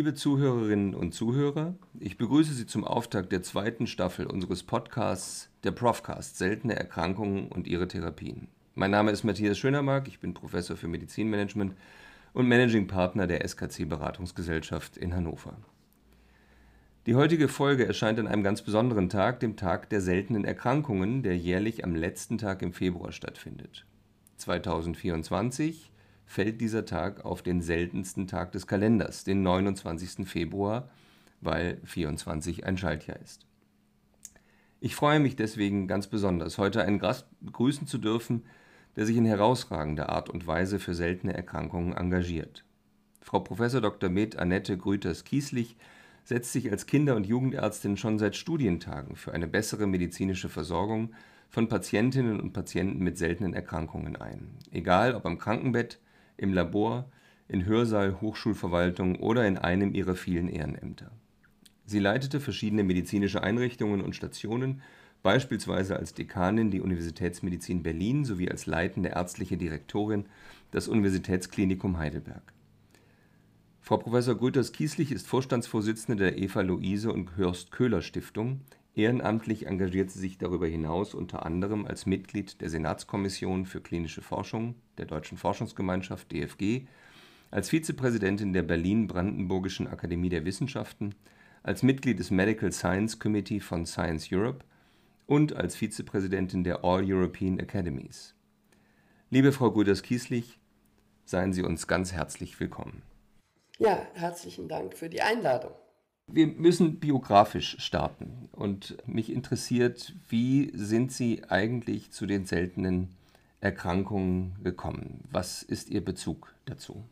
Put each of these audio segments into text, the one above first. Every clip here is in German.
Liebe Zuhörerinnen und Zuhörer, ich begrüße Sie zum Auftakt der zweiten Staffel unseres Podcasts Der Profcast Seltene Erkrankungen und ihre Therapien. Mein Name ist Matthias Schönermark, ich bin Professor für Medizinmanagement und Managing Partner der SKC Beratungsgesellschaft in Hannover. Die heutige Folge erscheint an einem ganz besonderen Tag, dem Tag der seltenen Erkrankungen, der jährlich am letzten Tag im Februar stattfindet. 2024 fällt dieser Tag auf den seltensten Tag des Kalenders, den 29. Februar, weil 24 ein Schaltjahr ist. Ich freue mich deswegen ganz besonders, heute einen Gast begrüßen zu dürfen, der sich in herausragender Art und Weise für seltene Erkrankungen engagiert. Frau Prof. Dr. Med Annette Grüters-Kieslich setzt sich als Kinder- und Jugendärztin schon seit Studientagen für eine bessere medizinische Versorgung von Patientinnen und Patienten mit seltenen Erkrankungen ein. Egal ob am Krankenbett, im Labor, in Hörsaal, Hochschulverwaltung oder in einem ihrer vielen Ehrenämter. Sie leitete verschiedene medizinische Einrichtungen und Stationen, beispielsweise als Dekanin die Universitätsmedizin Berlin sowie als leitende ärztliche Direktorin das Universitätsklinikum Heidelberg. Frau Prof. Grüters-Kieslich ist Vorstandsvorsitzende der Eva-Luise und Hörst-Köhler-Stiftung. Ehrenamtlich engagiert sie sich darüber hinaus unter anderem als Mitglied der Senatskommission für klinische Forschung der Deutschen Forschungsgemeinschaft DFG, als Vizepräsidentin der Berlin-Brandenburgischen Akademie der Wissenschaften, als Mitglied des Medical Science Committee von Science Europe und als Vizepräsidentin der All European Academies. Liebe Frau Grüters-Kieslich, seien Sie uns ganz herzlich willkommen. Ja, herzlichen Dank für die Einladung. Wir müssen biografisch starten und mich interessiert, wie sind Sie eigentlich zu den seltenen Erkrankungen gekommen? Was ist Ihr Bezug dazu?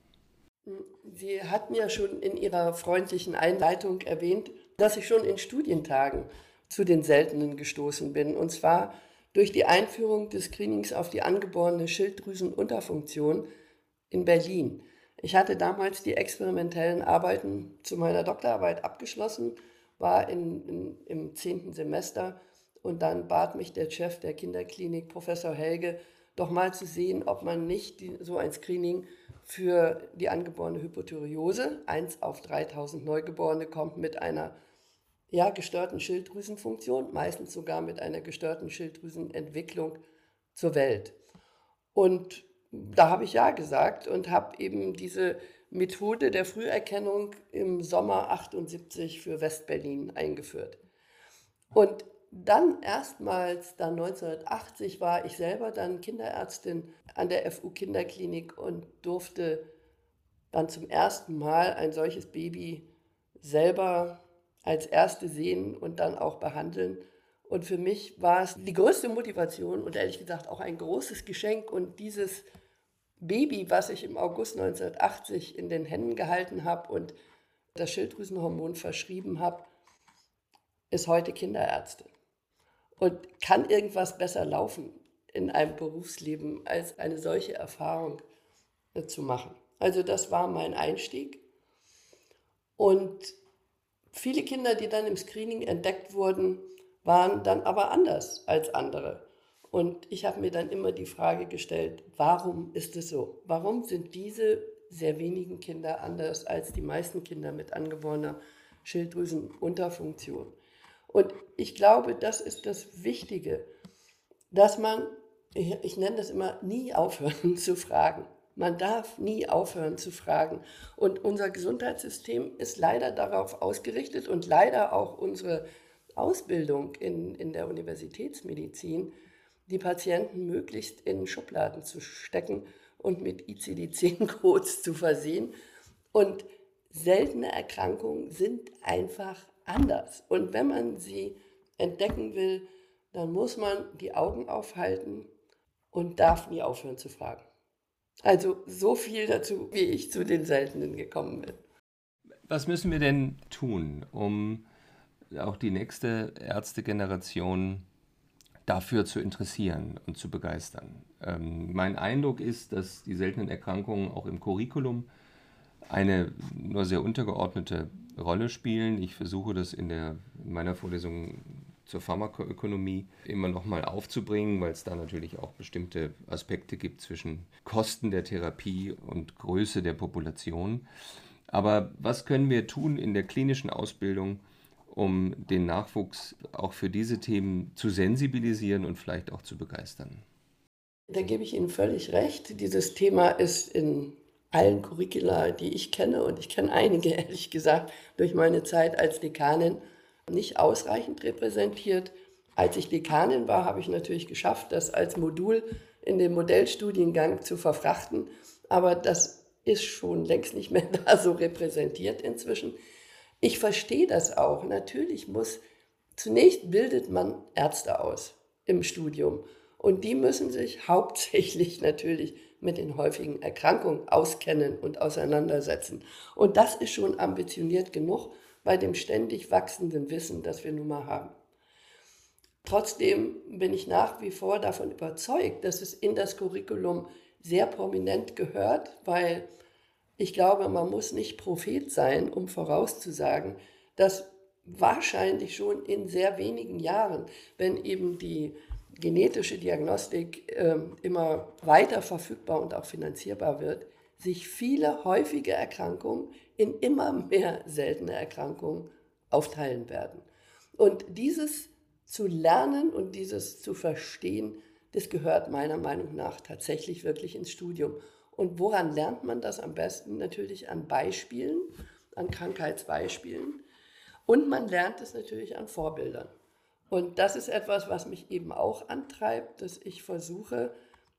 Sie hatten ja schon in Ihrer freundlichen Einleitung erwähnt, dass ich schon in Studientagen zu den seltenen gestoßen bin. Und zwar durch die Einführung des Screenings auf die angeborene Schilddrüsenunterfunktion in Berlin. Ich hatte damals die experimentellen Arbeiten zu meiner Doktorarbeit abgeschlossen, war in, in, im zehnten Semester und dann bat mich der Chef der Kinderklinik, Professor Helge, doch mal zu sehen, ob man nicht die, so ein Screening für die angeborene Hypothyreose, 1 auf 3000 Neugeborene, kommt mit einer ja, gestörten Schilddrüsenfunktion, meistens sogar mit einer gestörten Schilddrüsenentwicklung zur Welt. Und da habe ich ja gesagt und habe eben diese Methode der Früherkennung im Sommer 78 für Westberlin eingeführt. Und dann erstmals, dann 1980, war ich selber dann Kinderärztin an der FU Kinderklinik und durfte dann zum ersten Mal ein solches Baby selber als erste sehen und dann auch behandeln. Und für mich war es die größte Motivation und ehrlich gesagt auch ein großes Geschenk. Und dieses Baby, was ich im August 1980 in den Händen gehalten habe und das Schilddrüsenhormon verschrieben habe, ist heute Kinderärztin und kann irgendwas besser laufen in einem Berufsleben, als eine solche Erfahrung äh, zu machen. Also das war mein Einstieg. Und viele Kinder, die dann im Screening entdeckt wurden, waren dann aber anders als andere. Und ich habe mir dann immer die Frage gestellt, warum ist es so? Warum sind diese sehr wenigen Kinder anders als die meisten Kinder mit angeborener Schilddrüsenunterfunktion? Und ich glaube, das ist das Wichtige, dass man, ich, ich nenne das immer, nie aufhören zu fragen. Man darf nie aufhören zu fragen. Und unser Gesundheitssystem ist leider darauf ausgerichtet und leider auch unsere Ausbildung in, in der Universitätsmedizin, die Patienten möglichst in Schubladen zu stecken und mit ICD-10-Codes zu versehen. Und seltene Erkrankungen sind einfach anders. Und wenn man sie entdecken will, dann muss man die Augen aufhalten und darf nie aufhören zu fragen. Also so viel dazu, wie ich zu den Seltenen gekommen bin. Was müssen wir denn tun, um auch die nächste Ärztegeneration dafür zu interessieren und zu begeistern. Ähm, mein Eindruck ist, dass die seltenen Erkrankungen auch im Curriculum eine nur sehr untergeordnete Rolle spielen. Ich versuche das in, der, in meiner Vorlesung zur Pharmakoökonomie immer noch mal aufzubringen, weil es da natürlich auch bestimmte Aspekte gibt zwischen Kosten der Therapie und Größe der Population. Aber was können wir tun in der klinischen Ausbildung, um den Nachwuchs auch für diese Themen zu sensibilisieren und vielleicht auch zu begeistern? Da gebe ich Ihnen völlig recht. Dieses Thema ist in allen Curricula, die ich kenne, und ich kenne einige, ehrlich gesagt, durch meine Zeit als Dekanin, nicht ausreichend repräsentiert. Als ich Dekanin war, habe ich natürlich geschafft, das als Modul in den Modellstudiengang zu verfrachten. Aber das ist schon längst nicht mehr da so repräsentiert inzwischen. Ich verstehe das auch. Natürlich muss, zunächst bildet man Ärzte aus im Studium. Und die müssen sich hauptsächlich natürlich mit den häufigen Erkrankungen auskennen und auseinandersetzen. Und das ist schon ambitioniert genug bei dem ständig wachsenden Wissen, das wir nun mal haben. Trotzdem bin ich nach wie vor davon überzeugt, dass es in das Curriculum sehr prominent gehört, weil ich glaube, man muss nicht Prophet sein, um vorauszusagen, dass wahrscheinlich schon in sehr wenigen Jahren, wenn eben die genetische Diagnostik äh, immer weiter verfügbar und auch finanzierbar wird, sich viele häufige Erkrankungen in immer mehr seltene Erkrankungen aufteilen werden. Und dieses zu lernen und dieses zu verstehen, das gehört meiner Meinung nach tatsächlich wirklich ins Studium. Und woran lernt man das am besten? Natürlich an Beispielen, an Krankheitsbeispielen. Und man lernt es natürlich an Vorbildern. Und das ist etwas, was mich eben auch antreibt, dass ich versuche,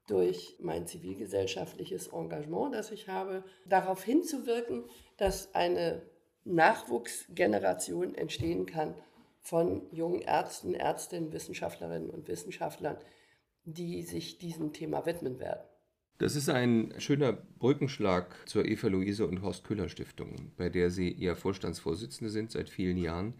durch mein zivilgesellschaftliches Engagement, das ich habe, darauf hinzuwirken, dass eine Nachwuchsgeneration entstehen kann von jungen Ärzten, Ärztinnen, Wissenschaftlerinnen und Wissenschaftlern, die sich diesem Thema widmen werden. Das ist ein schöner Brückenschlag zur Eva-Luise und Horst Köhler Stiftung, bei der Sie Ihr Vorstandsvorsitzende sind seit vielen Jahren.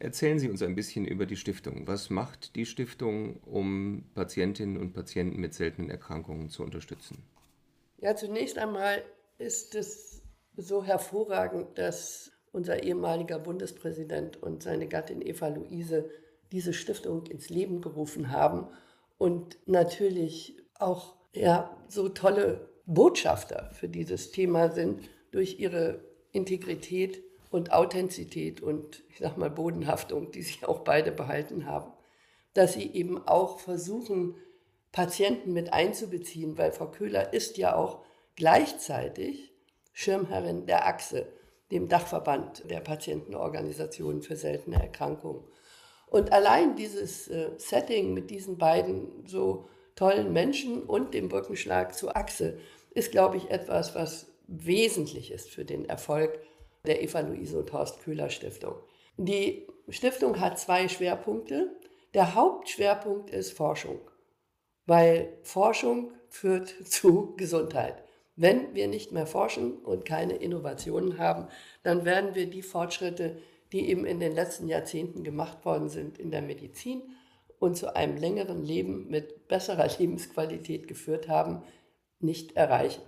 Erzählen Sie uns ein bisschen über die Stiftung. Was macht die Stiftung, um Patientinnen und Patienten mit seltenen Erkrankungen zu unterstützen? Ja, zunächst einmal ist es so hervorragend, dass unser ehemaliger Bundespräsident und seine Gattin Eva Luise diese Stiftung ins Leben gerufen haben und natürlich auch ja, so tolle Botschafter für dieses Thema sind durch ihre Integrität und Authentizität und ich sag mal Bodenhaftung, die sie auch beide behalten haben, dass sie eben auch versuchen, Patienten mit einzubeziehen, weil Frau Köhler ist ja auch gleichzeitig Schirmherrin der Achse, dem Dachverband der Patientenorganisationen für seltene Erkrankungen. Und allein dieses äh, Setting mit diesen beiden so tollen Menschen und dem Brückenschlag zur Achse ist, glaube ich, etwas, was wesentlich ist für den Erfolg der Eva-Luise und Horst Köhler Stiftung. Die Stiftung hat zwei Schwerpunkte. Der Hauptschwerpunkt ist Forschung, weil Forschung führt zu Gesundheit. Wenn wir nicht mehr forschen und keine Innovationen haben, dann werden wir die Fortschritte, die eben in den letzten Jahrzehnten gemacht worden sind in der Medizin und zu einem längeren Leben mit besserer Lebensqualität geführt haben, nicht erreichen.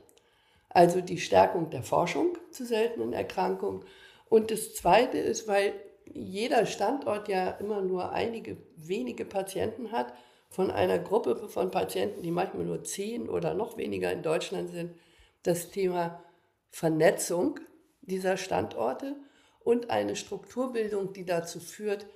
Also die Stärkung der Forschung zu seltenen Erkrankungen. Und das Zweite ist, weil jeder Standort ja immer nur einige wenige Patienten hat, von einer Gruppe von Patienten, die manchmal nur zehn oder noch weniger in Deutschland sind, das Thema Vernetzung dieser Standorte und eine Strukturbildung, die dazu führt,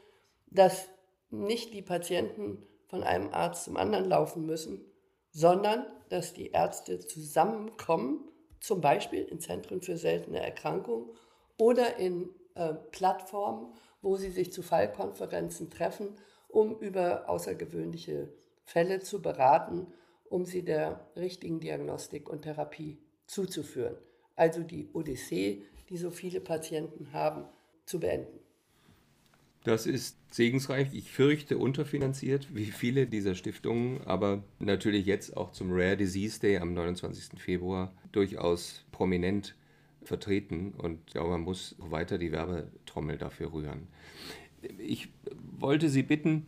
dass nicht die Patienten von einem Arzt zum anderen laufen müssen, sondern dass die Ärzte zusammenkommen zum Beispiel in Zentren für seltene Erkrankungen oder in äh, Plattformen, wo sie sich zu Fallkonferenzen treffen, um über außergewöhnliche Fälle zu beraten, um sie der richtigen Diagnostik und Therapie zuzuführen. Also die Odyssee, die so viele Patienten haben, zu beenden. Das ist segensreich. Ich fürchte unterfinanziert, wie viele dieser Stiftungen, aber natürlich jetzt auch zum Rare Disease Day am 29. Februar durchaus prominent vertreten und ich man muss weiter die Werbetrommel dafür rühren. Ich wollte Sie bitten,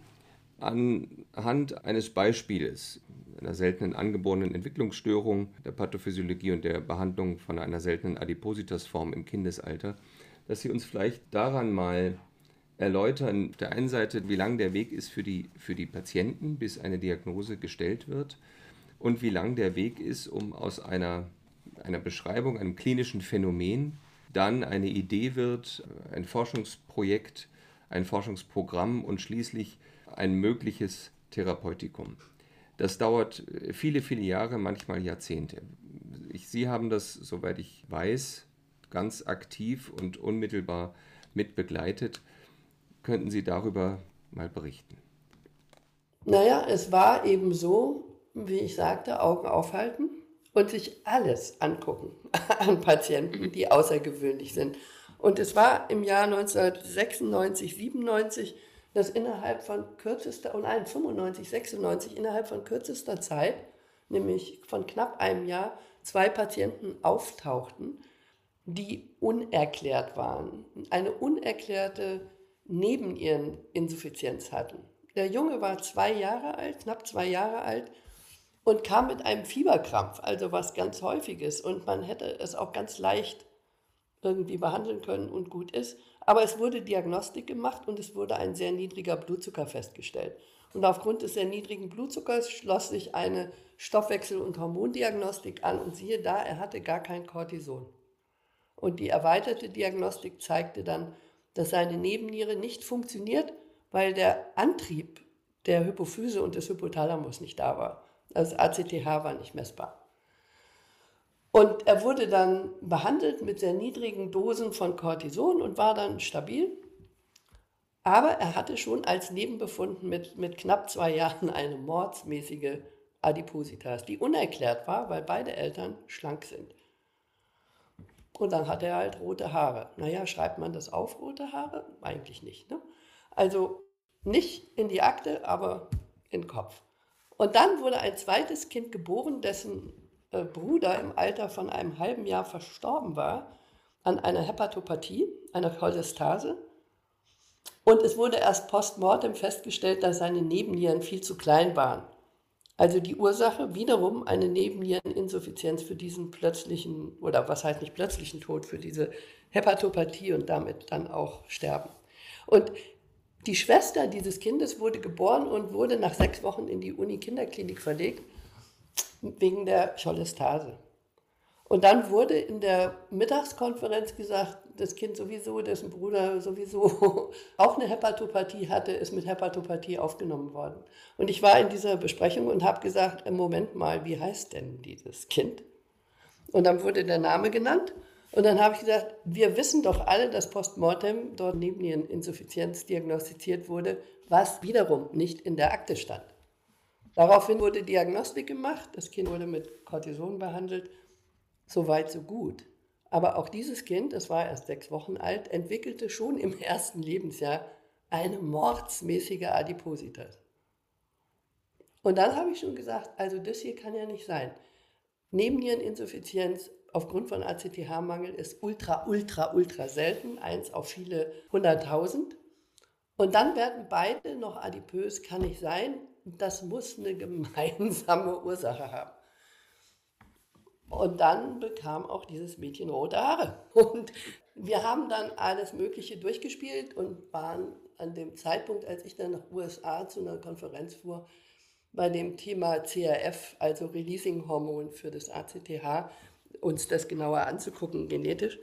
anhand eines Beispieles einer seltenen angeborenen Entwicklungsstörung, der Pathophysiologie und der Behandlung von einer seltenen Adipositasform im Kindesalter, dass Sie uns vielleicht daran mal erläutern, auf der einen Seite, wie lang der Weg ist für die, für die Patienten, bis eine Diagnose gestellt wird und wie lang der Weg ist, um aus einer, einer Beschreibung, einem klinischen Phänomen dann eine Idee wird, ein Forschungsprojekt, ein Forschungsprogramm und schließlich ein mögliches Therapeutikum. Das dauert viele, viele Jahre, manchmal Jahrzehnte. Ich, Sie haben das, soweit ich weiß, ganz aktiv und unmittelbar mit begleitet. Könnten Sie darüber mal berichten? Naja, es war eben so, wie ich sagte, Augen aufhalten und sich alles angucken an Patienten, die außergewöhnlich sind. Und es war im Jahr 1996, 97, dass innerhalb von kürzester, und nein, 95, 96, innerhalb von kürzester Zeit, nämlich von knapp einem Jahr, zwei Patienten auftauchten, die unerklärt waren, eine unerklärte Nebeniereninsuffizienz hatten. Der Junge war zwei Jahre alt, knapp zwei Jahre alt und kam mit einem Fieberkrampf, also was ganz häufiges. Und man hätte es auch ganz leicht irgendwie behandeln können und gut ist. Aber es wurde Diagnostik gemacht und es wurde ein sehr niedriger Blutzucker festgestellt. Und aufgrund des sehr niedrigen Blutzuckers schloss sich eine Stoffwechsel- und Hormondiagnostik an und siehe da, er hatte gar kein Cortison. Und die erweiterte Diagnostik zeigte dann, dass seine Nebenniere nicht funktioniert, weil der Antrieb der Hypophyse und des Hypothalamus nicht da war. Das ACTH war nicht messbar. Und er wurde dann behandelt mit sehr niedrigen Dosen von Cortison und war dann stabil. Aber er hatte schon als Nebenbefund mit, mit knapp zwei Jahren eine mordsmäßige Adipositas, die unerklärt war, weil beide Eltern schlank sind. Und dann hat er halt rote Haare. Naja, schreibt man das auf, rote Haare? Eigentlich nicht. Ne? Also nicht in die Akte, aber in den Kopf. Und dann wurde ein zweites Kind geboren, dessen äh, Bruder im Alter von einem halben Jahr verstorben war an einer Hepatopathie, einer Cholestase. Und es wurde erst postmortem festgestellt, dass seine Nebennieren viel zu klein waren. Also die Ursache wiederum eine Nebenniereninsuffizienz für diesen plötzlichen, oder was heißt nicht plötzlichen Tod, für diese Hepatopathie und damit dann auch sterben. Und die Schwester dieses Kindes wurde geboren und wurde nach sechs Wochen in die Uni-Kinderklinik verlegt, wegen der Cholestase. Und dann wurde in der Mittagskonferenz gesagt, das Kind sowieso, dessen Bruder sowieso auch eine Hepatopathie hatte, ist mit Hepatopathie aufgenommen worden. Und ich war in dieser Besprechung und habe gesagt, im Moment mal, wie heißt denn dieses Kind? Und dann wurde der Name genannt. Und dann habe ich gesagt, wir wissen doch alle, dass postmortem dort Nebeninsuffizienz diagnostiziert wurde, was wiederum nicht in der Akte stand. Daraufhin wurde Diagnostik gemacht, das Kind wurde mit Cortison behandelt so weit, so gut. Aber auch dieses Kind, das war erst sechs Wochen alt, entwickelte schon im ersten Lebensjahr eine mordsmäßige Adipositas. Und dann habe ich schon gesagt, also das hier kann ja nicht sein. Nebenniereninsuffizienz aufgrund von ACTH-Mangel ist ultra, ultra, ultra selten, eins auf viele hunderttausend. Und dann werden beide noch adipös, kann nicht sein. Das muss eine gemeinsame Ursache haben. Und dann bekam auch dieses Mädchen rote Haare. Und wir haben dann alles Mögliche durchgespielt und waren an dem Zeitpunkt, als ich dann nach USA zu einer Konferenz fuhr, bei dem Thema CRF, also Releasing Hormon für das ACTH, uns das genauer anzugucken, genetisch.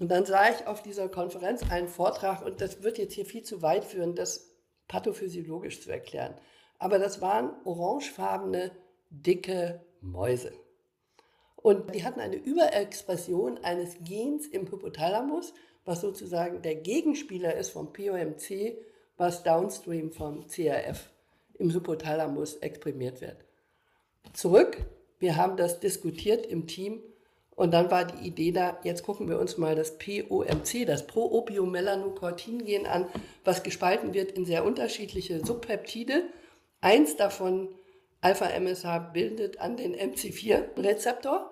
Und dann sah ich auf dieser Konferenz einen Vortrag, und das wird jetzt hier viel zu weit führen, das pathophysiologisch zu erklären. Aber das waren orangefarbene, dicke Mäuse. Und die hatten eine Überexpression eines Gens im Hypothalamus, was sozusagen der Gegenspieler ist vom POMC, was downstream vom CRF im Hypothalamus exprimiert wird. Zurück, wir haben das diskutiert im Team und dann war die Idee da, jetzt gucken wir uns mal das POMC, das Proopiomelanocortin-Gen an, was gespalten wird in sehr unterschiedliche Subpeptide. Eins davon Alpha-MSH bildet an den MC4-Rezeptor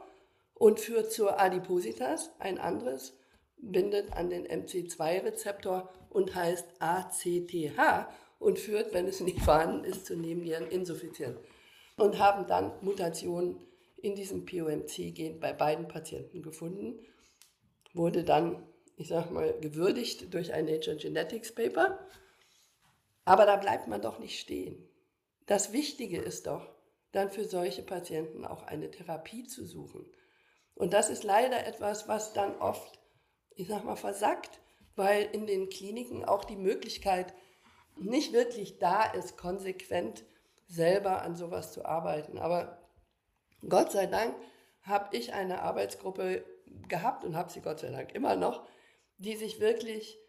und führt zur Adipositas. Ein anderes bindet an den MC2-Rezeptor und heißt ACTH und führt, wenn es nicht vorhanden ist, zu Nebenniereninsuffizienz. Und haben dann Mutationen in diesem POMC-Gen bei beiden Patienten gefunden. Wurde dann, ich sag mal, gewürdigt durch ein Nature Genetics Paper. Aber da bleibt man doch nicht stehen. Das Wichtige ist doch, dann für solche Patienten auch eine Therapie zu suchen. Und das ist leider etwas, was dann oft ich sag mal, versackt, weil in den Kliniken auch die Möglichkeit nicht wirklich da ist, konsequent selber an sowas zu arbeiten. Aber Gott sei Dank habe ich eine Arbeitsgruppe gehabt und habe sie Gott sei Dank immer noch, die sich wirklich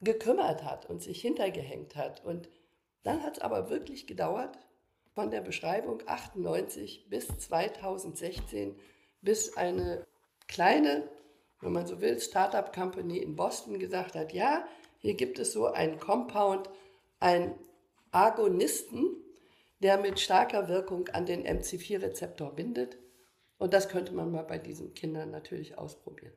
gekümmert hat und sich hintergehängt hat. Und dann hat es aber wirklich gedauert, von der Beschreibung 98 bis 2016, bis eine kleine, wenn man so will, Startup Company in Boston gesagt hat, ja, hier gibt es so einen Compound, einen Agonisten, der mit starker Wirkung an den MC4-Rezeptor bindet. Und das könnte man mal bei diesen Kindern natürlich ausprobieren.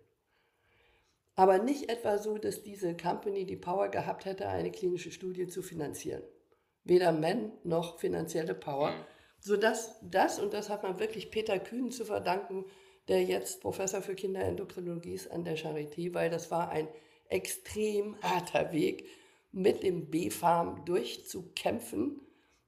Aber nicht etwa so, dass diese Company die Power gehabt hätte, eine klinische Studie zu finanzieren. Weder Men noch finanzielle Power. Sodass das, und das hat man wirklich Peter Kühn zu verdanken, der jetzt Professor für Kinderendokrinologie ist an der Charité, weil das war ein extrem harter Weg, mit dem B-Farm durchzukämpfen,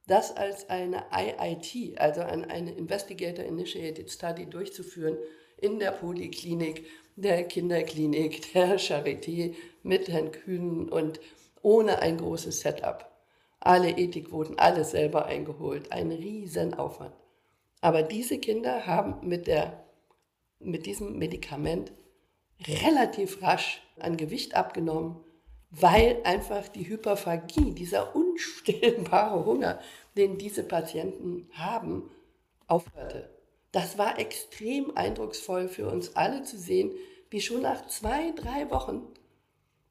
das als eine IIT, also eine Investigator Initiated Study durchzuführen in der Poliklinik, der Kinderklinik, der Charité mit Herrn Kühn und ohne ein großes Setup. Alle Ethikquoten, alles selber eingeholt, ein Riesenaufwand. Aber diese Kinder haben mit, der, mit diesem Medikament relativ rasch an Gewicht abgenommen, weil einfach die Hyperphagie, dieser unstillbare Hunger, den diese Patienten haben, aufhörte. Das war extrem eindrucksvoll für uns alle zu sehen, wie schon nach zwei, drei Wochen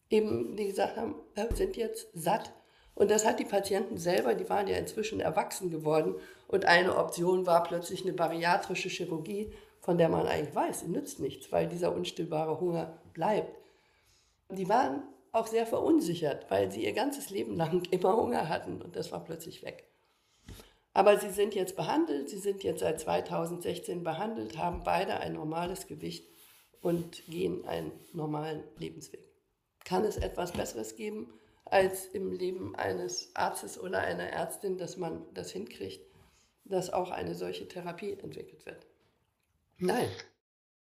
eben die gesagt haben, wir sind jetzt satt. Und das hat die Patienten selber, die waren ja inzwischen erwachsen geworden. Und eine Option war plötzlich eine bariatrische Chirurgie, von der man eigentlich weiß, sie nützt nichts, weil dieser unstillbare Hunger bleibt. Die waren auch sehr verunsichert, weil sie ihr ganzes Leben lang immer Hunger hatten und das war plötzlich weg. Aber sie sind jetzt behandelt, sie sind jetzt seit 2016 behandelt, haben beide ein normales Gewicht und gehen einen normalen Lebensweg. Kann es etwas Besseres geben als im Leben eines Arztes oder einer Ärztin, dass man das hinkriegt, dass auch eine solche Therapie entwickelt wird? Nein.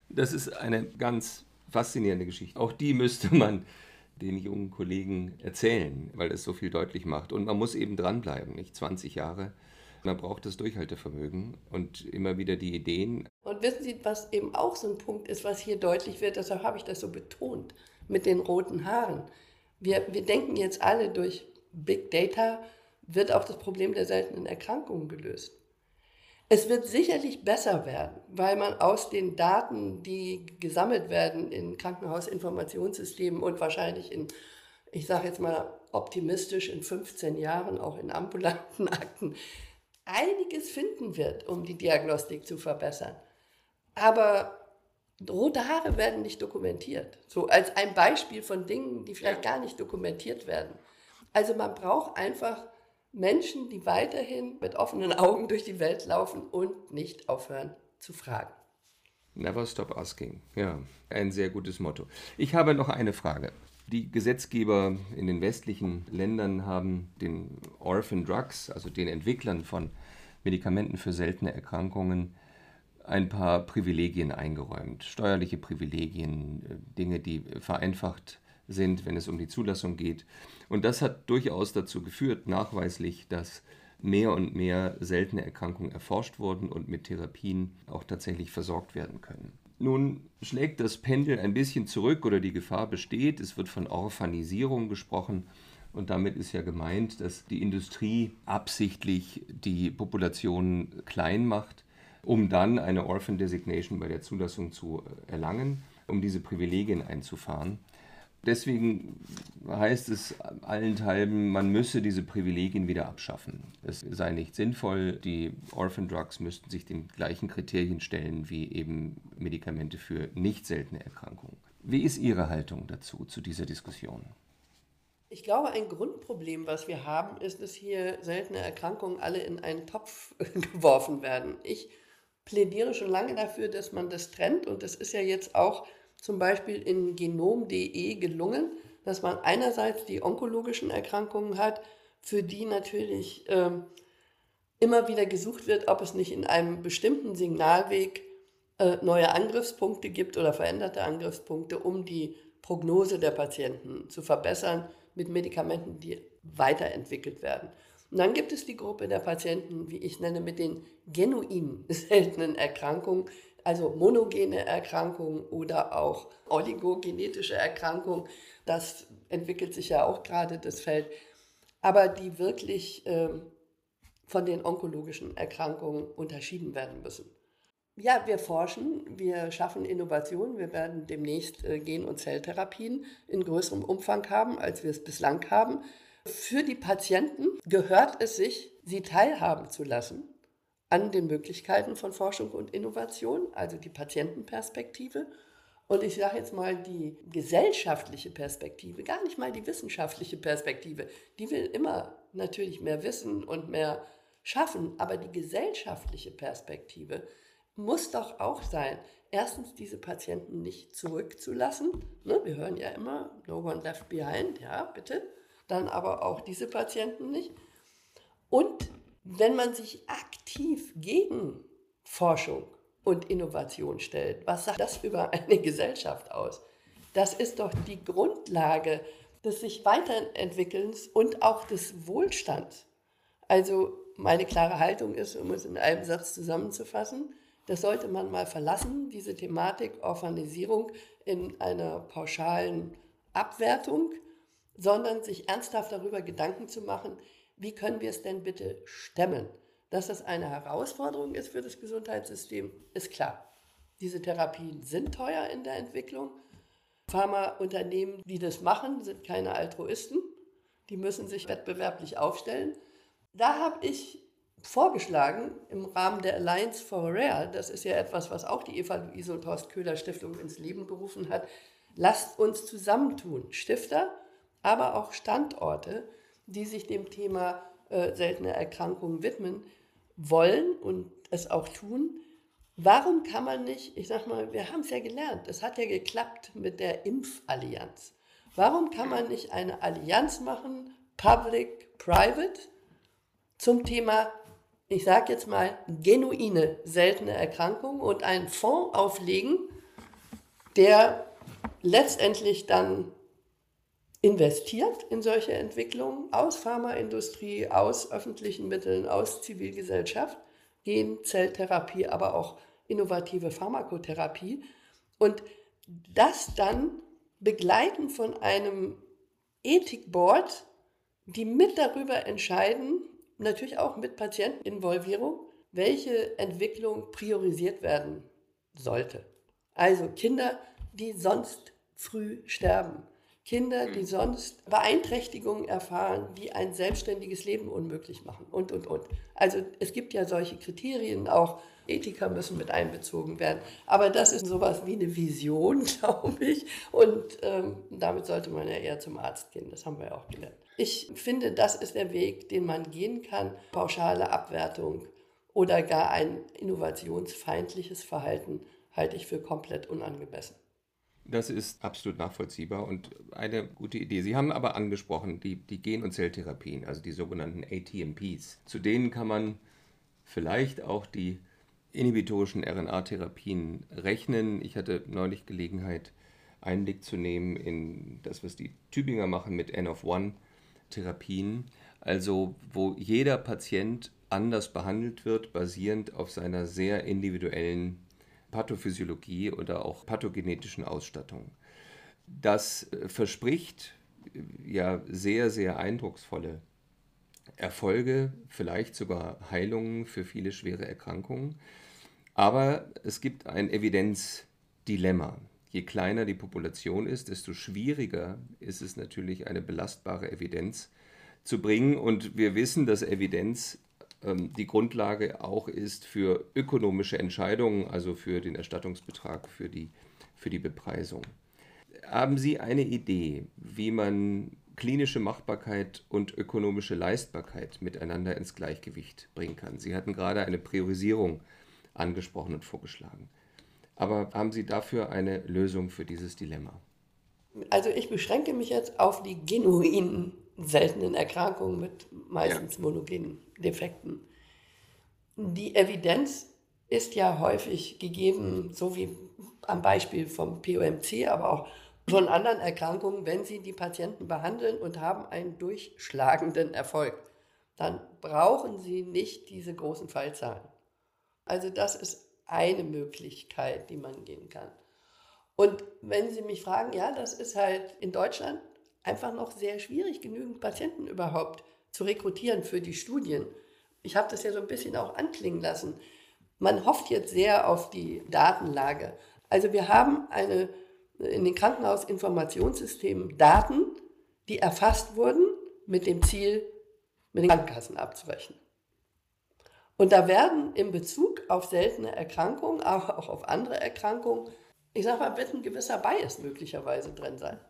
Das ist eine ganz faszinierende Geschichte. Auch die müsste man den jungen Kollegen erzählen, weil es so viel deutlich macht. Und man muss eben dranbleiben, nicht 20 Jahre. Man braucht das Durchhaltevermögen und immer wieder die Ideen. Und wissen Sie, was eben auch so ein Punkt ist, was hier deutlich wird, deshalb habe ich das so betont mit den roten Haaren. Wir, wir denken jetzt alle, durch Big Data wird auch das Problem der seltenen Erkrankungen gelöst. Es wird sicherlich besser werden, weil man aus den Daten, die gesammelt werden in Krankenhausinformationssystemen und wahrscheinlich in, ich sage jetzt mal optimistisch, in 15 Jahren auch in ambulanten Akten, einiges finden wird, um die Diagnostik zu verbessern. Aber rote Haare werden nicht dokumentiert. So als ein Beispiel von Dingen, die vielleicht gar nicht dokumentiert werden. Also man braucht einfach Menschen, die weiterhin mit offenen Augen durch die Welt laufen und nicht aufhören zu fragen. Never stop asking. Ja, ein sehr gutes Motto. Ich habe noch eine Frage. Die Gesetzgeber in den westlichen Ländern haben den Orphan Drugs, also den Entwicklern von Medikamenten für seltene Erkrankungen, ein paar Privilegien eingeräumt. Steuerliche Privilegien, äh, Dinge, die vereinfacht sind, wenn es um die Zulassung geht. Und das hat durchaus dazu geführt, nachweislich, dass mehr und mehr seltene Erkrankungen erforscht wurden und mit Therapien auch tatsächlich versorgt werden können. Nun schlägt das Pendel ein bisschen zurück oder die Gefahr besteht. Es wird von Orphanisierung gesprochen. Und damit ist ja gemeint, dass die Industrie absichtlich die Population klein macht, um dann eine Orphan Designation bei der Zulassung zu erlangen, um diese Privilegien einzufahren. Deswegen heißt es allenthalben, man müsse diese Privilegien wieder abschaffen. Es sei nicht sinnvoll, die Orphan Drugs müssten sich den gleichen Kriterien stellen wie eben Medikamente für nicht seltene Erkrankungen. Wie ist Ihre Haltung dazu, zu dieser Diskussion? Ich glaube, ein Grundproblem, was wir haben, ist, dass hier seltene Erkrankungen alle in einen Topf geworfen werden. Ich plädiere schon lange dafür, dass man das trennt und das ist ja jetzt auch zum Beispiel in genom.de gelungen, dass man einerseits die onkologischen Erkrankungen hat, für die natürlich ähm, immer wieder gesucht wird, ob es nicht in einem bestimmten Signalweg äh, neue Angriffspunkte gibt oder veränderte Angriffspunkte, um die Prognose der Patienten zu verbessern mit Medikamenten, die weiterentwickelt werden. Und dann gibt es die Gruppe der Patienten, wie ich nenne, mit den genuinen seltenen Erkrankungen, also monogene Erkrankungen oder auch oligogenetische Erkrankungen. Das entwickelt sich ja auch gerade das Feld. Aber die wirklich äh, von den onkologischen Erkrankungen unterschieden werden müssen. Ja, wir forschen, wir schaffen Innovationen. Wir werden demnächst äh, Gen- und Zelltherapien in größerem Umfang haben, als wir es bislang haben. Für die Patienten gehört es sich, sie teilhaben zu lassen an den Möglichkeiten von Forschung und Innovation, also die Patientenperspektive. Und ich sage jetzt mal die gesellschaftliche Perspektive, gar nicht mal die wissenschaftliche Perspektive. Die will immer natürlich mehr wissen und mehr schaffen, aber die gesellschaftliche Perspektive muss doch auch sein, erstens diese Patienten nicht zurückzulassen. Ne, wir hören ja immer, no one left behind, ja, bitte. Dann aber auch diese Patienten nicht. Und wenn man sich aktiv gegen Forschung und Innovation stellt, was sagt das über eine Gesellschaft aus? Das ist doch die Grundlage des sich weiterentwickelns und auch des Wohlstands. Also meine klare Haltung ist, um es in einem Satz zusammenzufassen, das sollte man mal verlassen, diese Thematik Orphanisierung in einer pauschalen Abwertung, sondern sich ernsthaft darüber Gedanken zu machen, wie können wir es denn bitte stemmen? Dass das eine Herausforderung ist für das Gesundheitssystem, ist klar. Diese Therapien sind teuer in der Entwicklung. Pharmaunternehmen, die das machen, sind keine Altruisten. Die müssen sich wettbewerblich aufstellen. Da habe ich vorgeschlagen im Rahmen der Alliance for Rare, das ist ja etwas, was auch die Eva-Luise und Horst Köhler Stiftung ins Leben gerufen hat, lasst uns zusammentun, Stifter, aber auch Standorte, die sich dem Thema äh, seltene Erkrankungen widmen wollen und es auch tun. Warum kann man nicht, ich sag mal, wir haben es ja gelernt, es hat ja geklappt mit der Impfallianz. Warum kann man nicht eine Allianz machen, Public, Private, zum Thema, ich sage jetzt mal, genuine seltene Erkrankungen und einen Fonds auflegen, der letztendlich dann investiert in solche Entwicklungen aus Pharmaindustrie, aus öffentlichen Mitteln, aus Zivilgesellschaft, Genzelltherapie, aber auch innovative Pharmakotherapie und das dann begleiten von einem Ethikboard, die mit darüber entscheiden, natürlich auch mit Patienteninvolvierung, welche Entwicklung priorisiert werden sollte. Also Kinder, die sonst früh sterben. Kinder, die sonst Beeinträchtigungen erfahren, die ein selbstständiges Leben unmöglich machen und, und, und. Also es gibt ja solche Kriterien, auch Ethiker müssen mit einbezogen werden. Aber das ist sowas wie eine Vision, glaube ich. Und ähm, damit sollte man ja eher zum Arzt gehen. Das haben wir ja auch gelernt. Ich finde, das ist der Weg, den man gehen kann. Pauschale Abwertung oder gar ein innovationsfeindliches Verhalten halte ich für komplett unangemessen. Das ist absolut nachvollziehbar und eine gute Idee. Sie haben aber angesprochen, die, die Gen- und Zelltherapien, also die sogenannten ATMPs. Zu denen kann man vielleicht auch die inhibitorischen RNA-Therapien rechnen. Ich hatte neulich Gelegenheit, Einblick zu nehmen in das, was die Tübinger machen mit N of One Therapien, also wo jeder Patient anders behandelt wird, basierend auf seiner sehr individuellen Pathophysiologie oder auch pathogenetischen Ausstattung. Das äh, verspricht äh, ja sehr, sehr eindrucksvolle Erfolge, vielleicht sogar Heilungen für viele schwere Erkrankungen. Aber es gibt ein Evidenzdilemma. Je kleiner die Population ist, desto schwieriger ist es natürlich, eine belastbare Evidenz zu bringen. Und wir wissen, dass Evidenz die Grundlage auch ist für ökonomische Entscheidungen, also für den Erstattungsbetrag, für die, für die Bepreisung. Haben Sie eine Idee, wie man klinische Machbarkeit und ökonomische Leistbarkeit miteinander ins Gleichgewicht bringen kann? Sie hatten gerade eine Priorisierung angesprochen und vorgeschlagen. Aber haben Sie dafür eine Lösung für dieses Dilemma? Also ich beschränke mich jetzt auf die genuinen seltenen Erkrankungen mit meistens ja. monogenen Defekten. Die Evidenz ist ja häufig gegeben, so wie am Beispiel vom POMC, aber auch von anderen Erkrankungen, wenn sie die Patienten behandeln und haben einen durchschlagenden Erfolg. Dann brauchen sie nicht diese großen Fallzahlen. Also das ist eine Möglichkeit, die man gehen kann. Und wenn Sie mich fragen, ja, das ist halt in Deutschland einfach noch sehr schwierig, genügend Patienten überhaupt zu rekrutieren für die Studien. Ich habe das ja so ein bisschen auch anklingen lassen. Man hofft jetzt sehr auf die Datenlage. Also wir haben eine, in den Krankenhausinformationssystemen Daten, die erfasst wurden mit dem Ziel, mit den Krankenkassen abzurechnen. Und da werden in Bezug auf seltene Erkrankungen, aber auch auf andere Erkrankungen, ich sage mal, wird ein gewisser Bias möglicherweise drin sein.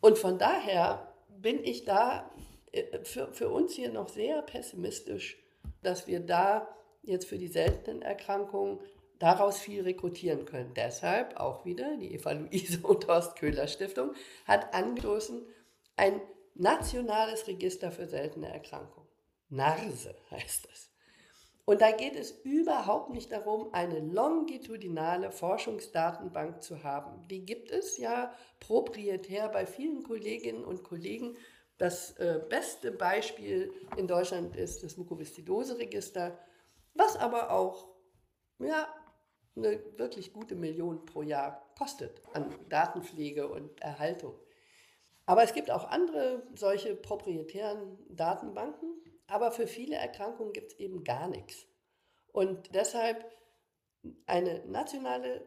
Und von daher bin ich da äh, für, für uns hier noch sehr pessimistisch, dass wir da jetzt für die seltenen Erkrankungen daraus viel rekrutieren können. Deshalb auch wieder die Eva-Luise und Horst Köhler Stiftung hat angestoßen ein nationales Register für seltene Erkrankungen. NARSE heißt das. Und da geht es überhaupt nicht darum, eine longitudinale Forschungsdatenbank zu haben. Die gibt es ja proprietär bei vielen Kolleginnen und Kollegen. Das äh, beste Beispiel in Deutschland ist das Mukoviszidose-Register, was aber auch ja, eine wirklich gute Million pro Jahr kostet an Datenpflege und Erhaltung. Aber es gibt auch andere solche proprietären Datenbanken, aber für viele Erkrankungen gibt es eben gar nichts. Und deshalb eine nationale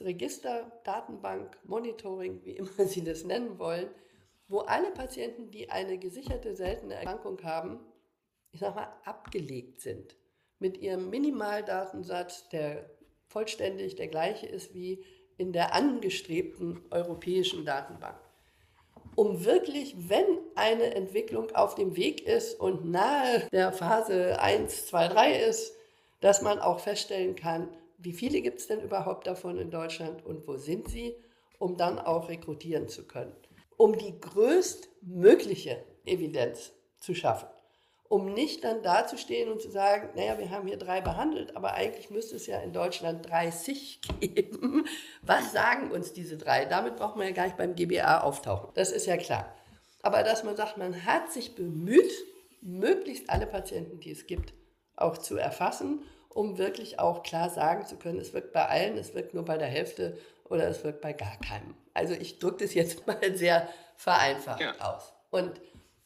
Register, Datenbank, Monitoring, wie immer Sie das nennen wollen, wo alle Patienten, die eine gesicherte seltene Erkrankung haben, ich sage mal, abgelegt sind. Mit ihrem Minimaldatensatz, der vollständig der gleiche ist wie in der angestrebten europäischen Datenbank um wirklich, wenn eine Entwicklung auf dem Weg ist und nahe der Phase 1, 2, 3 ist, dass man auch feststellen kann, wie viele gibt es denn überhaupt davon in Deutschland und wo sind sie, um dann auch rekrutieren zu können. Um die größtmögliche Evidenz zu schaffen um nicht dann dazustehen und zu sagen, naja, wir haben hier drei behandelt, aber eigentlich müsste es ja in Deutschland 30 geben. Was sagen uns diese drei? Damit braucht man ja gar nicht beim GBA auftauchen. Das ist ja klar. Aber dass man sagt, man hat sich bemüht, möglichst alle Patienten, die es gibt, auch zu erfassen, um wirklich auch klar sagen zu können, es wirkt bei allen, es wirkt nur bei der Hälfte oder es wirkt bei gar keinem. Also ich drücke das jetzt mal sehr vereinfacht ja. aus. Und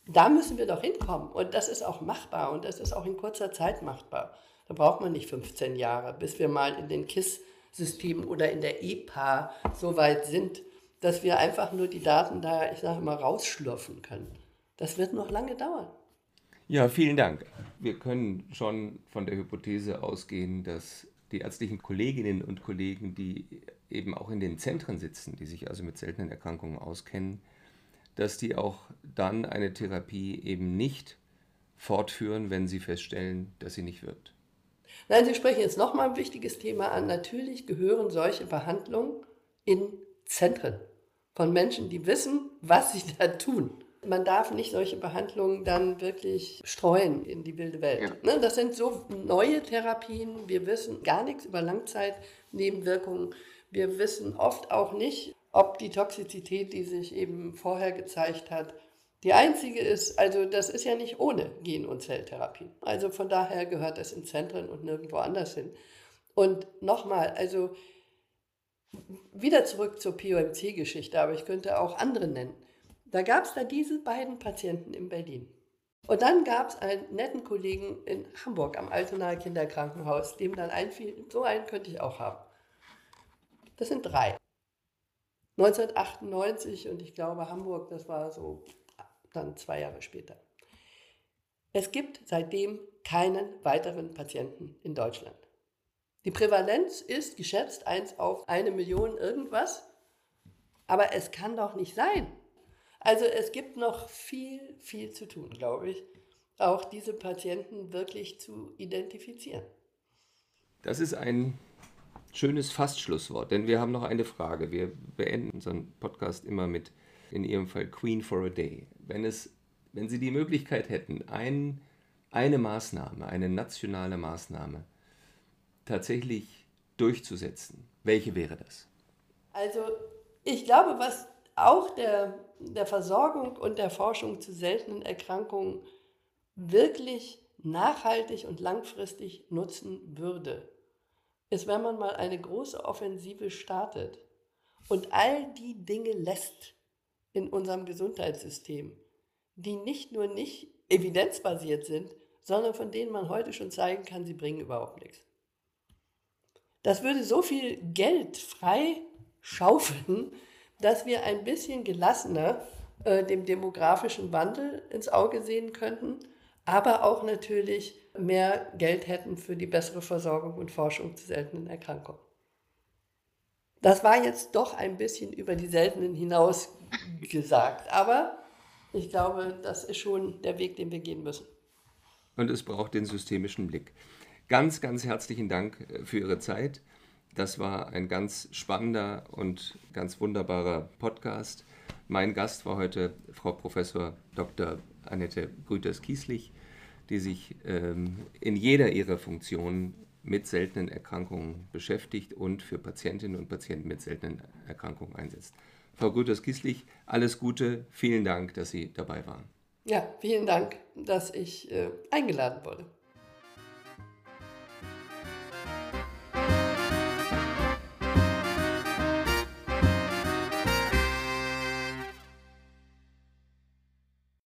da müssen wir doch hinkommen. Und das ist auch machbar und das ist auch in kurzer Zeit machbar. Da braucht man nicht 15 Jahre, bis wir mal in den KISS-Systemen oder in der EPA so weit sind, dass wir einfach nur die Daten da, ich sage mal, rausschlürfen können. Das wird noch lange dauern. Ja, vielen Dank. Wir können schon von der Hypothese ausgehen, dass die ärztlichen Kolleginnen und Kollegen, die eben auch in den Zentren sitzen, die sich also mit seltenen Erkrankungen auskennen, dass die auch dann eine Therapie eben nicht fortführen, wenn sie feststellen, dass sie nicht wirkt. Nein, Sie sprechen jetzt nochmal ein wichtiges Thema an. Natürlich gehören solche Behandlungen in Zentren von Menschen, die wissen, was sie da tun. Man darf nicht solche Behandlungen dann wirklich streuen in die wilde Welt. Ja. Ne, das sind so neue Therapien. Wir wissen gar nichts über Langzeitnebenwirkungen. Wir wissen oft auch nicht, ob die Toxizität, die sich eben vorher gezeigt hat, die einzige ist. Also das ist ja nicht ohne Gen- und Zelltherapie. Also von daher gehört es in Zentren und nirgendwo anders hin. Und nochmal, also wieder zurück zur POMC-Geschichte, aber ich könnte auch andere nennen. Da gab es da diese beiden Patienten in Berlin. Und dann gab es einen netten Kollegen in Hamburg am Altenaer Kinderkrankenhaus, dem dann einfiel, so einen könnte ich auch haben. Das sind drei. 1998 und ich glaube Hamburg, das war so dann zwei Jahre später. Es gibt seitdem keinen weiteren Patienten in Deutschland. Die Prävalenz ist geschätzt 1 auf eine Million irgendwas, aber es kann doch nicht sein. Also es gibt noch viel, viel zu tun, glaube ich, auch diese Patienten wirklich zu identifizieren. Das ist ein schönes Fastschlusswort, denn wir haben noch eine Frage. Wir beenden unseren Podcast immer mit, in Ihrem Fall, Queen for a Day. Wenn, es, wenn Sie die Möglichkeit hätten, ein, eine Maßnahme, eine nationale Maßnahme tatsächlich durchzusetzen, welche wäre das? Also ich glaube, was auch der, der Versorgung und der Forschung zu seltenen Erkrankungen wirklich nachhaltig und langfristig nutzen würde, ist, wenn man mal eine große Offensive startet und all die Dinge lässt in unserem Gesundheitssystem, die nicht nur nicht evidenzbasiert sind, sondern von denen man heute schon zeigen kann, sie bringen überhaupt nichts. Das würde so viel Geld frei schaufeln, dass wir ein bisschen gelassener äh, dem demografischen Wandel ins Auge sehen könnten, aber auch natürlich mehr Geld hätten für die bessere Versorgung und Forschung zu seltenen Erkrankungen. Das war jetzt doch ein bisschen über die seltenen hinaus gesagt, aber ich glaube, das ist schon der Weg, den wir gehen müssen. Und es braucht den systemischen Blick. Ganz, ganz herzlichen Dank äh, für Ihre Zeit. Das war ein ganz spannender und ganz wunderbarer Podcast. Mein Gast war heute Frau Professor Dr. Annette Grüters-Kieslich, die sich ähm, in jeder ihrer Funktionen mit seltenen Erkrankungen beschäftigt und für Patientinnen und Patienten mit seltenen Erkrankungen einsetzt. Frau Grüters-Kieslich, alles Gute, vielen Dank, dass Sie dabei waren. Ja, vielen Dank, dass ich äh, eingeladen wurde.